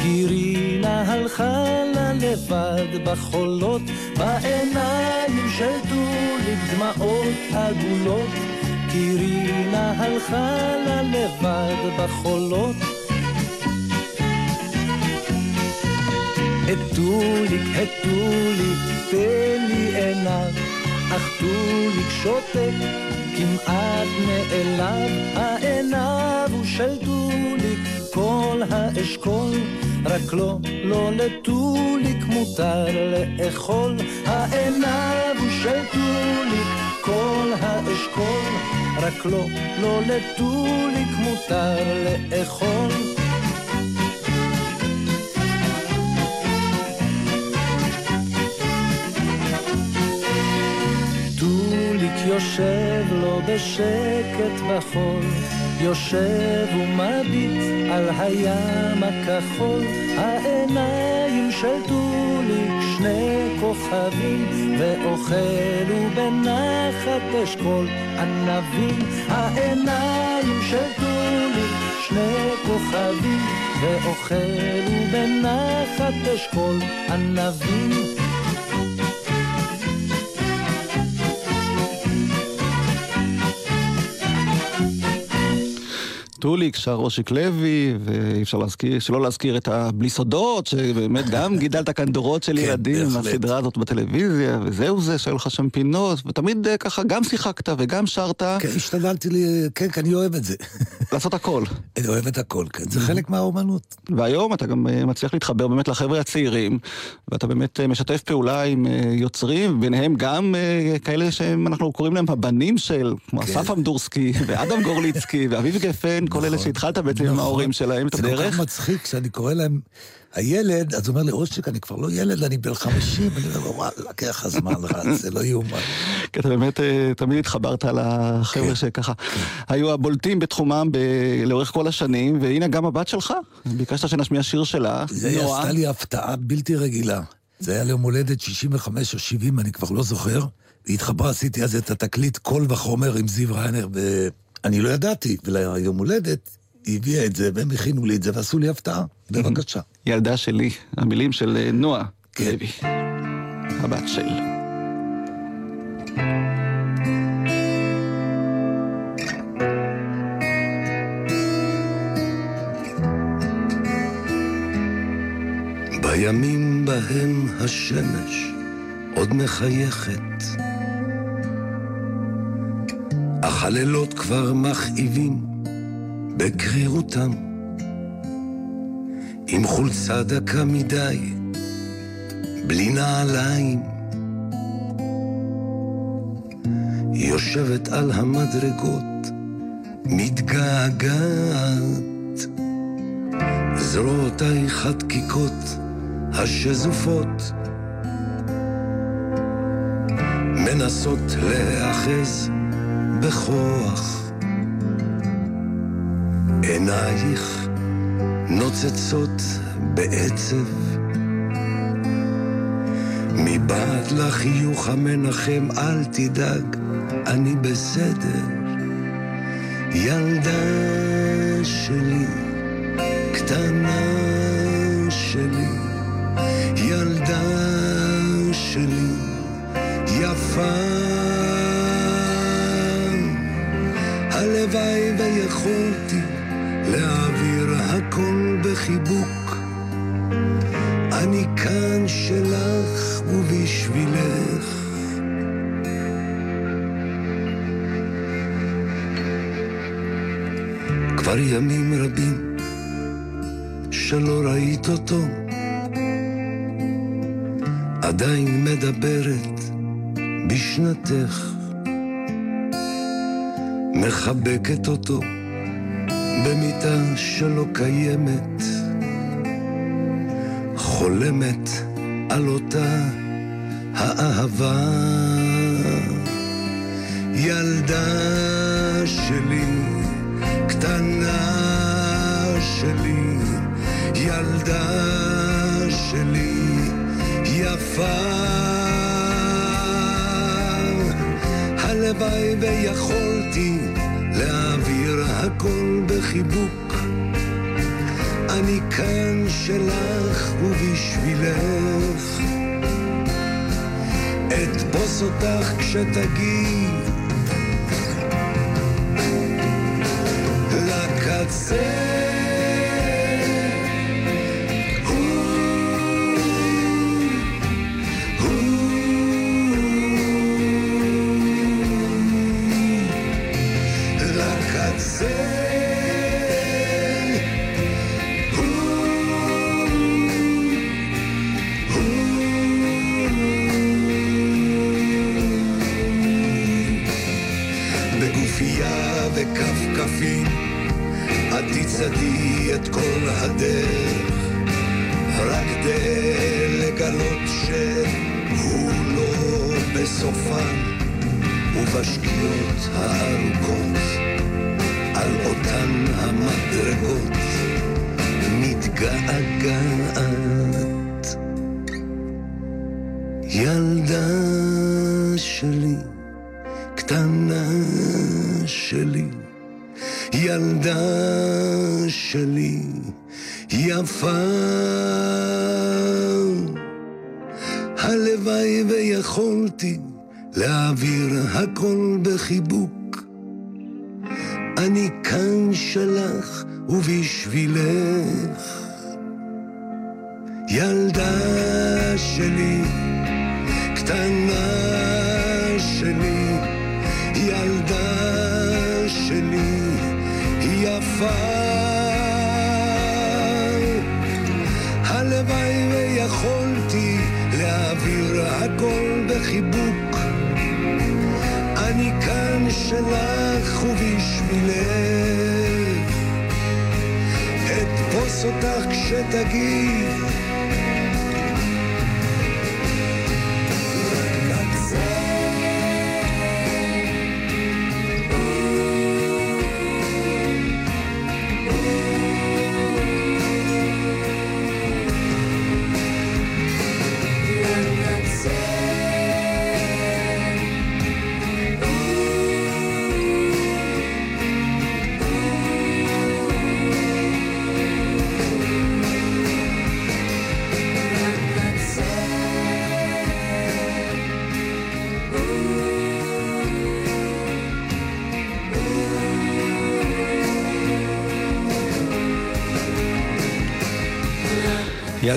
B: גירינה הלכה לה לבד בחולות, בעיניים של טוליק דמעות עגולות. גירינה הלכה לה לבד בחולות. הטוליק, הטוליק, תן לי עיניו, אך טוליק שותק, כמעט נעלב, העיניו הוא של טוליק, כל האשכול, רק לא, לא לטוליק מותר לאכול, העיניו הוא של טוליק, כל האשכול, רק לא, לא לטוליק מותר לאכול. יושב לו בשקט בחול, יושב ומביט על הים הכחול, העיניים של טוליק שני כוכבים, ואוכל ובנחת אשכול ענבים, העיניים של טוליק שני כוכבים, ואוכל ובנחת אשכול ענבים.
C: טוליק, שר אושיק לוי, ואי אפשר להזכיר, שלא להזכיר את הבלי סודות, שבאמת גם גידלת כאן דורות של
D: כן,
C: ילדים,
D: בהחלט.
C: הסדרה הזאת בטלוויזיה, וזהו זה, שהיו לך שם פינות, ותמיד אה, ככה גם שיחקת וגם שרת,
D: כן, השתדלתי לי, כן, כי אני אוהב את זה.
C: לעשות הכל.
D: אני אוהב את הכל, כן, זה חלק מהאומנות.
C: והיום אתה גם אה, מצליח להתחבר באמת לחבר'ה הצעירים, ואתה באמת אה, משתף פעולה עם יוצרים, ביניהם גם כאלה שאנחנו קוראים להם הבנים של, כמו
D: כן.
C: אסף אמדורסקי, ואדם גורליצקי, ואביב גפן, כל אלה
D: נכון,
C: שהתחלת בעצם עם
D: נכון.
C: ההורים שלהם את
D: זה כל
C: הדרך.
D: כך מצחיק כשאני קורא להם הילד, אז הוא אומר לי, אושיק, אני כבר לא ילד, אני בן 50, אני אומר לו, וואלה, לקח הזמן רץ, זה לא יאומן.
C: כי אתה באמת אה, תמיד התחברת לחבר'ה
D: כן.
C: שככה היו הבולטים בתחומם ב- לאורך כל השנים, והנה גם הבת שלך, ביקשת שנשמיע שיר שלה,
D: זה
C: נועה.
D: עשתה לי הפתעה בלתי רגילה. זה היה ליום הולדת 65 או 70, אני כבר לא זוכר. היא התחברה, עשיתי אז את התקליט קול וחומר עם זיו ריינר, ואני לא ידעתי, וליום הולדת היא הביאה את זה, והם הכינו לי את זה ועשו לי הפתעה. בבקשה.
C: ילדה שלי, המילים של אה, נועה
D: כן.
C: לוי, הבת של.
I: בימים בהם השמש עוד מחייכת, אך הלילות כבר מכאיבים בקרירותם. עם חולצה דקה מדי, בלי נעליים. יושבת על המדרגות, מתגעגעת. זרועותייך הדקיקות, השזופות, מנסות להיאחז בכוח. עינייך נוצצות בעצב, מבעד לחיוך המנחם, אל תדאג, אני בסדר. ילדה שלי, קטנה שלי, ילדה שלי, יפה. הלוואי ויכולתי להעביר הכל בחיבוק. אני כאן שלך ובשבילך. כבר ימים רבים שלא ראית אותו, עדיין מדברת בשנתך, מחבקת אותו במיטה שלא קיימת, חולמת על אותה האהבה. ילדה שלי, קטנה שלי, ילדה שלי, יפה. הלוואי ויכולתי להעביר הכל בחיבוק. אני כאן שלך ובשבילך. אתפוס אותך כשתגיעי לקצה. אותך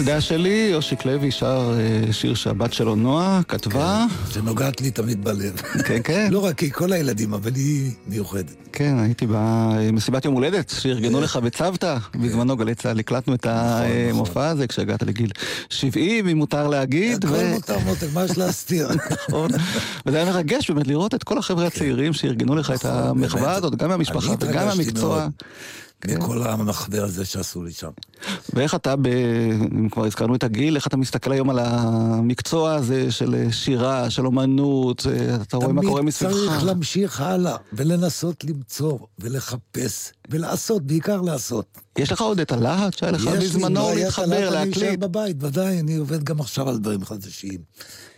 I: כשתגיד
C: ילדה שלי, יושיק לוי שר אה, שיר שהבת שלו נועה כתבה.
D: שנוגעת לי תמיד בלב.
C: כן, כן.
D: לא רק היא, כל הילדים, אבל היא מיוחדת.
C: כן, הייתי במסיבת יום הולדת שארגנו לך בצוותא. בזמנו גלי צה"ל הקלטנו את המופע הזה כשהגעת לגיל 70, אם מותר להגיד.
D: הכל מותר מותק, מה יש להסתיר?
C: נכון. וזה היה מרגש באמת לראות את כל החבר'ה הצעירים שארגנו לך את המחווה הזאת, גם מהמשפחה וגם מהמקצוע.
D: מכל המחווה הזה שעשו לי שם.
C: ואיך אתה, ב... אם כבר הזכרנו את הגיל, איך אתה מסתכל היום על המקצוע הזה של שירה, של אומנות, אתה רואה מה קורה מסביבך?
D: תמיד צריך להמשיך הלאה, ולנסות למצוא, ולחפש, ולעשות, בעיקר לעשות.
C: יש לך עוד את הלהט שהיה לך בזמנו להתחבר, להקליט?
D: אני אשאר בבית, ודאי, אני עובד גם עכשיו על דברים חדשים.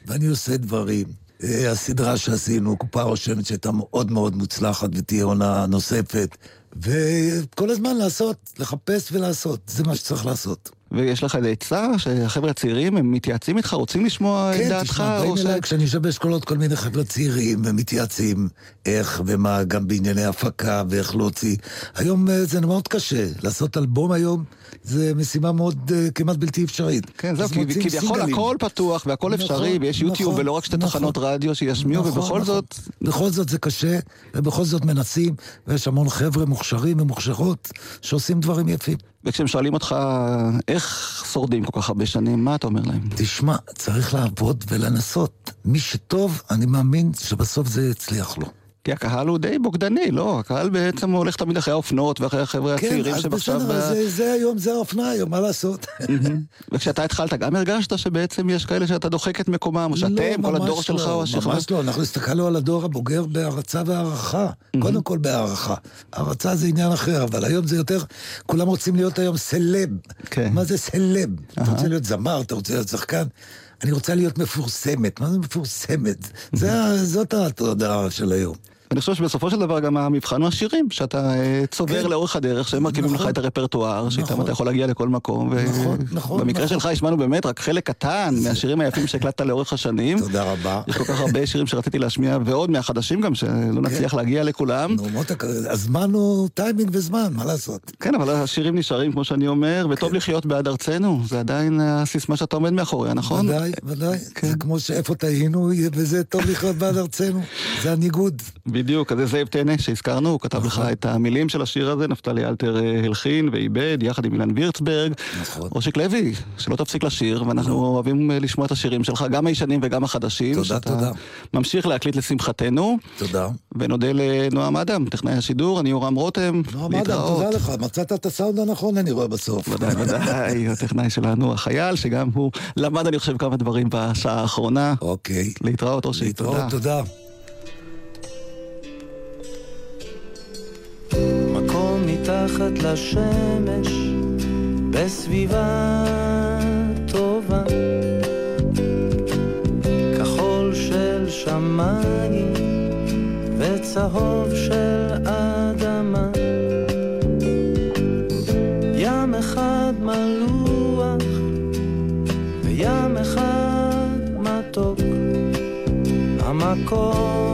D: ואני עושה דברים. הסדרה שעשינו, קופה רושמת שהייתה מאוד מאוד מוצלחת ותהיה עונה נוספת. וכל הזמן לעשות, לחפש ולעשות, זה מה שצריך לעשות.
C: ויש לך איזה עצה שהחבר'ה הצעירים, הם מתייעצים איתך, רוצים לשמוע
D: כן,
C: את דעתך?
D: תשמע, באים
C: ש...
D: אליי כשאני משבש קולות כל מיני חבר'ה צעירים, ומתייעצים איך ומה, גם בענייני הפקה ואיך להוציא. היום זה מאוד קשה, לעשות אלבום היום זה משימה מאוד uh, כמעט בלתי אפשרית.
C: כן, זהו, כביכול הכל פתוח והכל נכון, אפשרי, ויש נכון, יוטיוב ולא רק שתי נכון, תחנות רדיו שישמיעו, נכון, ובכל נכון. זאת...
D: בכל זאת זה קשה, ובכל זאת מנסים, ויש המון חבר'ה מוכשרים ומוכשרות שעושים דברים יפים.
C: וכשהם שואלים אותך איך שורדים כל כך הרבה שנים, מה אתה אומר להם?
D: תשמע, צריך לעבוד ולנסות. מי שטוב, אני מאמין שבסוף זה יצליח לו.
C: כי הקהל הוא די בוגדני, לא? הקהל בעצם הולך תמיד אחרי האופנות ואחרי החבר'ה
D: כן,
C: הצעירים שעכשיו...
D: כן, אז בסדר, זה, זה היום, זה האופנה היום, מה לעשות?
C: וכשאתה התחלת, גם הרגשת שבעצם יש כאלה שאתה דוחק את מקומם, או שאתם,
D: לא,
C: כל הדור
D: לא,
C: שלך או השכבה?
D: ממש לא, אנחנו הסתכלנו על הדור הבוגר בהערצה והערכה. קודם כל בהערכה. הערצה זה עניין אחר, אבל היום זה יותר, כולם רוצים להיות היום סלב.
C: כן.
D: מה זה סלב? אתה רוצה להיות זמר, אתה רוצה להיות שחקן? אני רוצה להיות מפורסמת. מה זה מפורסמת? זאת התודעה של היום.
C: אני חושב שבסופו של דבר גם המבחן הוא השירים, שאתה צובר
D: כן.
C: לאורך הדרך, שהם מרכיבים
D: נכון.
C: לך את הרפרטואר, שאיתם
D: נכון.
C: אתה יכול להגיע לכל מקום. ו-
D: נכון, נכון,
C: במקרה
D: נכון.
C: שלך השמענו באמת רק חלק קטן מהשירים היפים שהקלטת לאורך השנים.
D: תודה רבה.
C: יש כל כך הרבה שירים שרציתי להשמיע, ועוד מהחדשים גם, שלא נצליח להגיע לכולם.
D: נו, מותק, הזמן הוא טיימינג וזמן, מה לעשות?
C: כן, אבל השירים נשארים, כמו שאני אומר, וטוב לחיות בעד ארצנו. זה עדיין הסיסמה שאתה עומד מאחוריה, נכון?
D: ודאי, ודאי. זה כמו שאיפה טעינו, וזה טוב לחיות בעד ארצנו. זה הניגוד.
C: בדיוק. אז זה זאב טנא שהזכרנו, הוא כתב לך
D: נכון.
C: את המילים של השיר הזה, נפתלי אלתר אה, הלחין ואיבד, יחד עם אילן וירצברג.
D: נכון.
C: אושיק לוי, שלא תפסיק לשיר, ואנחנו אוהבים אה, לשמוע את השירים שלך, גם הישנים וגם החדשים.
D: תודה, תודה.
C: ממשיך להקליט לשמחתנו,
D: תודה.
C: ונודה לנועם אדם, טכנאי השידור, אני יורם רותם.
D: נועם אדם, תודה לך, מצאת את הסאונד הנכון, אני רואה בסוף.
C: ודאי, ודאי, הטכנאי שלנו, החייל, שגם הוא למד, אני חושב, כמה דברים בשעה האחרונה.
D: אוקיי.
C: להתראות, אושיק,
D: להתראות,
C: תודה.
B: מתחת לשמש, בסביבה טובה. כחול של שמיים, וצהוב של אדמה. ים אחד מלוח, וים אחד מתוק. המקום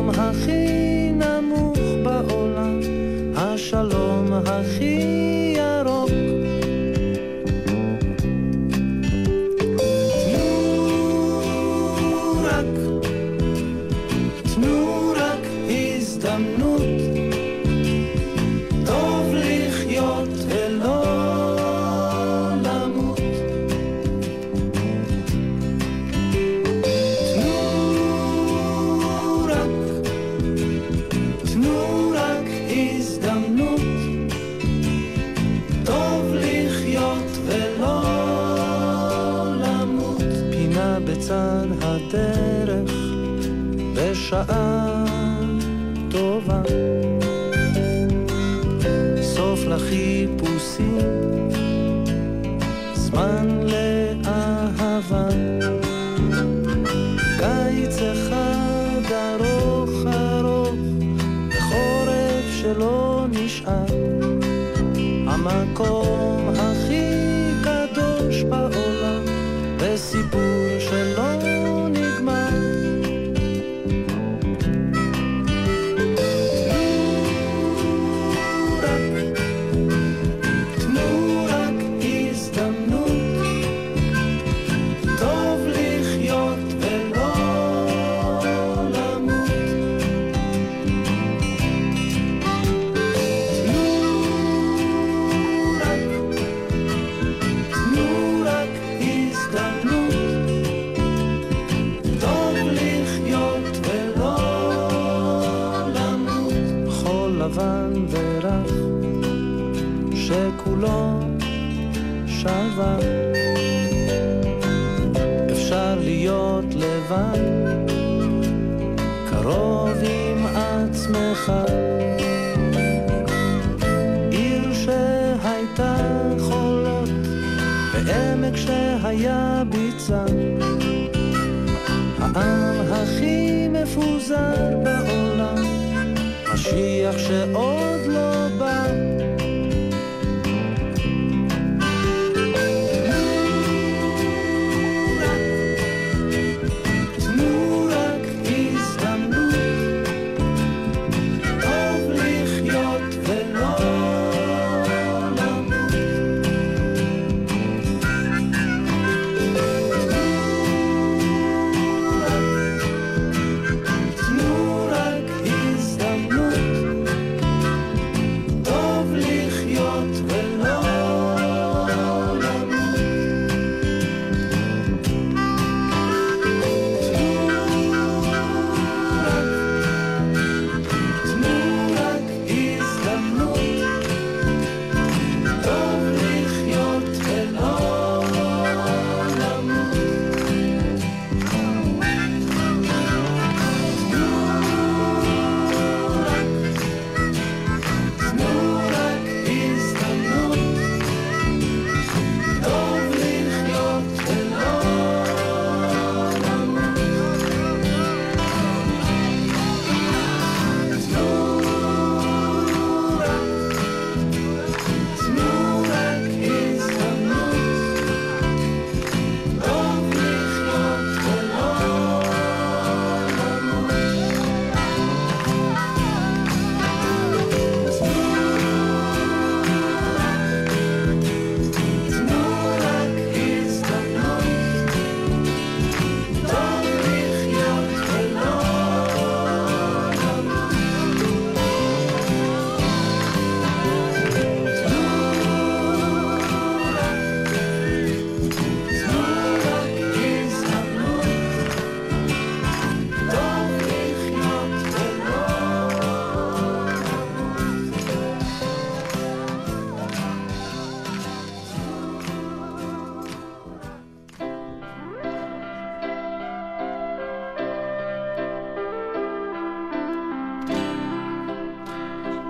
B: סוף לחיפושים, זמן לאהבה. קיץ אחד ארוך ארוך, וחורף שלא נשאר. המקום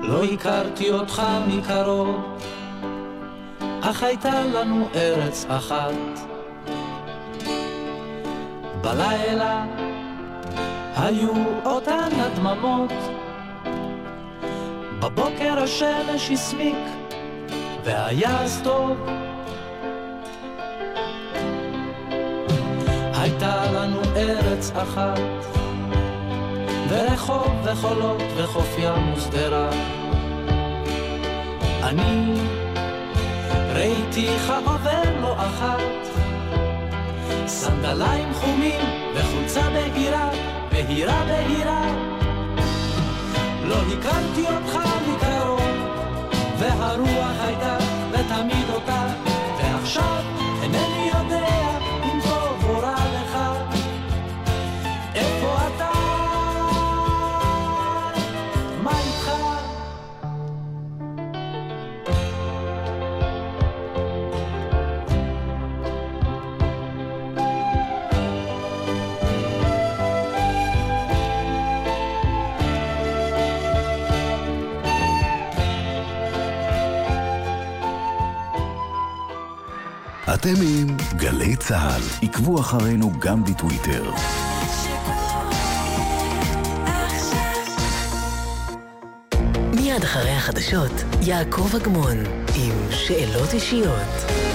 B: לא הכרתי אותך מקרוב, אך הייתה לנו ארץ אחת. בלילה היו אותן הדממות, בבוקר השמש הסמיק והיה אז טוב. הייתה לנו ארץ אחת, ורחוב וחולות וחוף ים ושדרה. אני ראיתיך עובר לא אחת, סנדליים חומים וחולצה בהירה, בהירה בהירה. לא הכרתי אותך מקרוב, והרוח הייתה ותמיד
J: אתם עם גלי צה"ל, עקבו אחרינו גם בטוויטר.
A: מיד אחרי החדשות, יעקב אגמון עם שאלות אישיות.